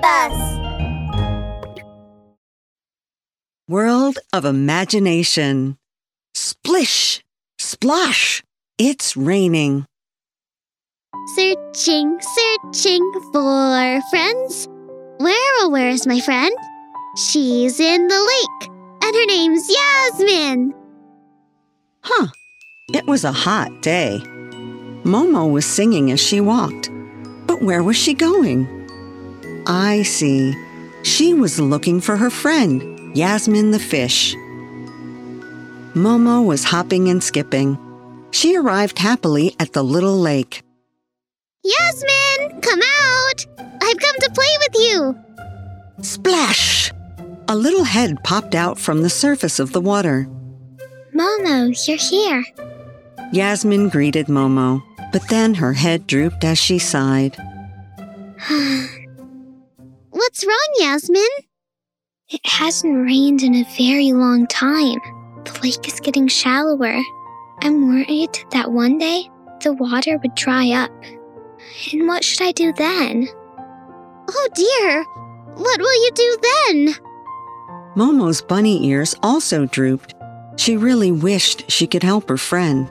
Bus! World of Imagination. Splish! Splash! It's raining. Searching, searching for friends. Where, oh, where is my friend? She's in the lake, and her name's Yasmin. Huh. It was a hot day. Momo was singing as she walked. But where was she going? I see. She was looking for her friend, Yasmin the fish. Momo was hopping and skipping. She arrived happily at the little lake. Yasmin, come out! I've come to play with you. Splash! A little head popped out from the surface of the water. Momo, you're here. Yasmin greeted Momo, but then her head drooped as she sighed. What's wrong, Yasmin? It hasn't rained in a very long time. The lake is getting shallower. I'm worried that one day the water would dry up. And what should I do then? Oh dear! What will you do then? Momo's bunny ears also drooped. She really wished she could help her friend.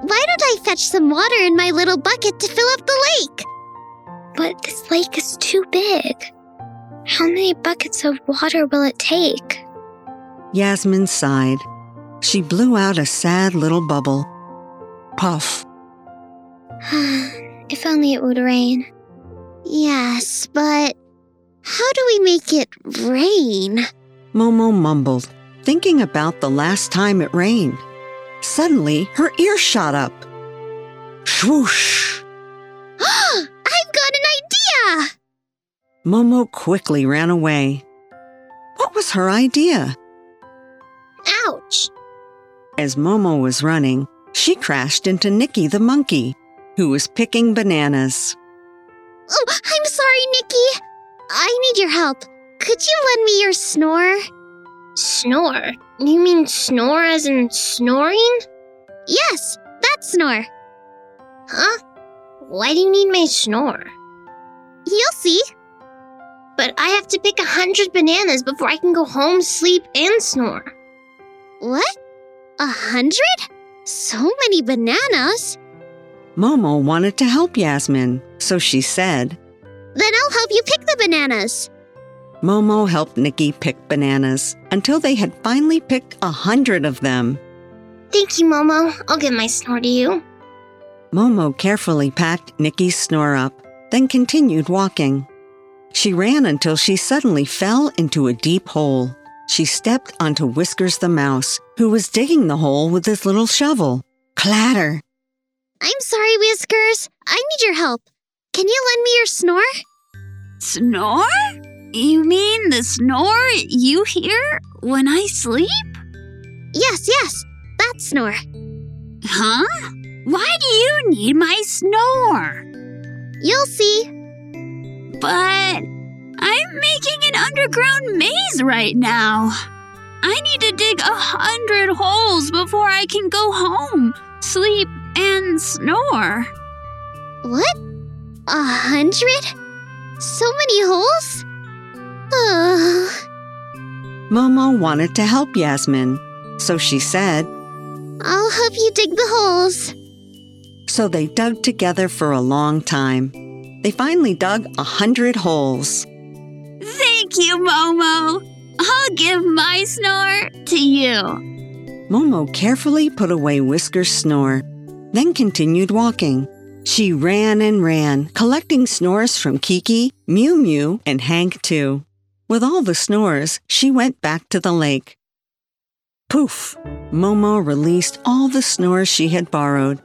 Why don't I fetch some water in my little bucket to fill up the lake? But this lake is too big. How many buckets of water will it take? Yasmin sighed. She blew out a sad little bubble. Puff. if only it would rain. Yes, but how do we make it rain? Momo mumbled, thinking about the last time it rained. Suddenly, her ear shot up. Swoosh! Momo quickly ran away. What was her idea? Ouch! As Momo was running, she crashed into Nicky the monkey, who was picking bananas. Oh, I'm sorry, Nicky. I need your help. Could you lend me your snore? Snore? You mean snore as in snoring? Yes, that snore. Huh? Why do you need my snore? You'll see. But I have to pick a hundred bananas before I can go home, sleep, and snore. What? A hundred? So many bananas? Momo wanted to help Yasmin, so she said, Then I'll help you pick the bananas. Momo helped Nikki pick bananas until they had finally picked a hundred of them. Thank you, Momo. I'll give my snore to you. Momo carefully packed Nikki's snore up, then continued walking. She ran until she suddenly fell into a deep hole. She stepped onto Whiskers the mouse, who was digging the hole with his little shovel. Clatter! I'm sorry, Whiskers. I need your help. Can you lend me your snore? Snore? You mean the snore you hear when I sleep? Yes, yes, that snore. Huh? Why do you need my snore? You'll see. But I'm making an underground maze right now. I need to dig a hundred holes before I can go home, sleep, and snore. What? A hundred? So many holes? Oh. Momo wanted to help Yasmin, so she said, I'll help you dig the holes. So they dug together for a long time. They finally dug a hundred holes. Thank you, Momo. I'll give my snore to you. Momo carefully put away Whisker's snore, then continued walking. She ran and ran, collecting snores from Kiki, Mew Mew, and Hank too. With all the snores, she went back to the lake. Poof! Momo released all the snores she had borrowed.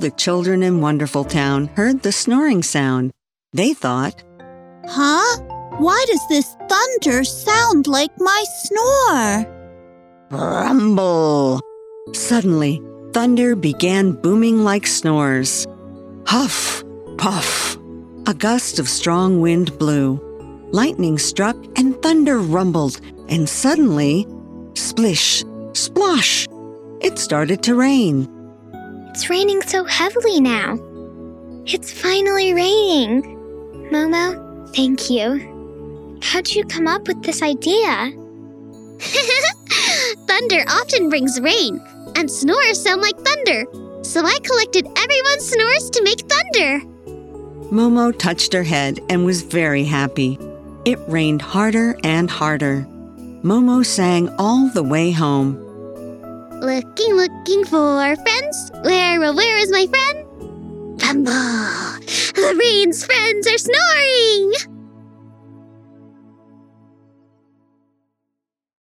The children in Wonderful Town heard the snoring sound. They thought, Huh? Why does this thunder sound like my snore? Rumble! Suddenly, thunder began booming like snores. Huff! Puff! A gust of strong wind blew. Lightning struck and thunder rumbled, and suddenly, splish, splosh! It started to rain. It's raining so heavily now. It's finally raining. Momo, thank you. How'd you come up with this idea? thunder often brings rain, and snores sound like thunder. So I collected everyone's snores to make thunder. Momo touched her head and was very happy. It rained harder and harder. Momo sang all the way home. Looking, looking for friends. Where, oh, where is my friend? Bumble. The rain's friends are snoring.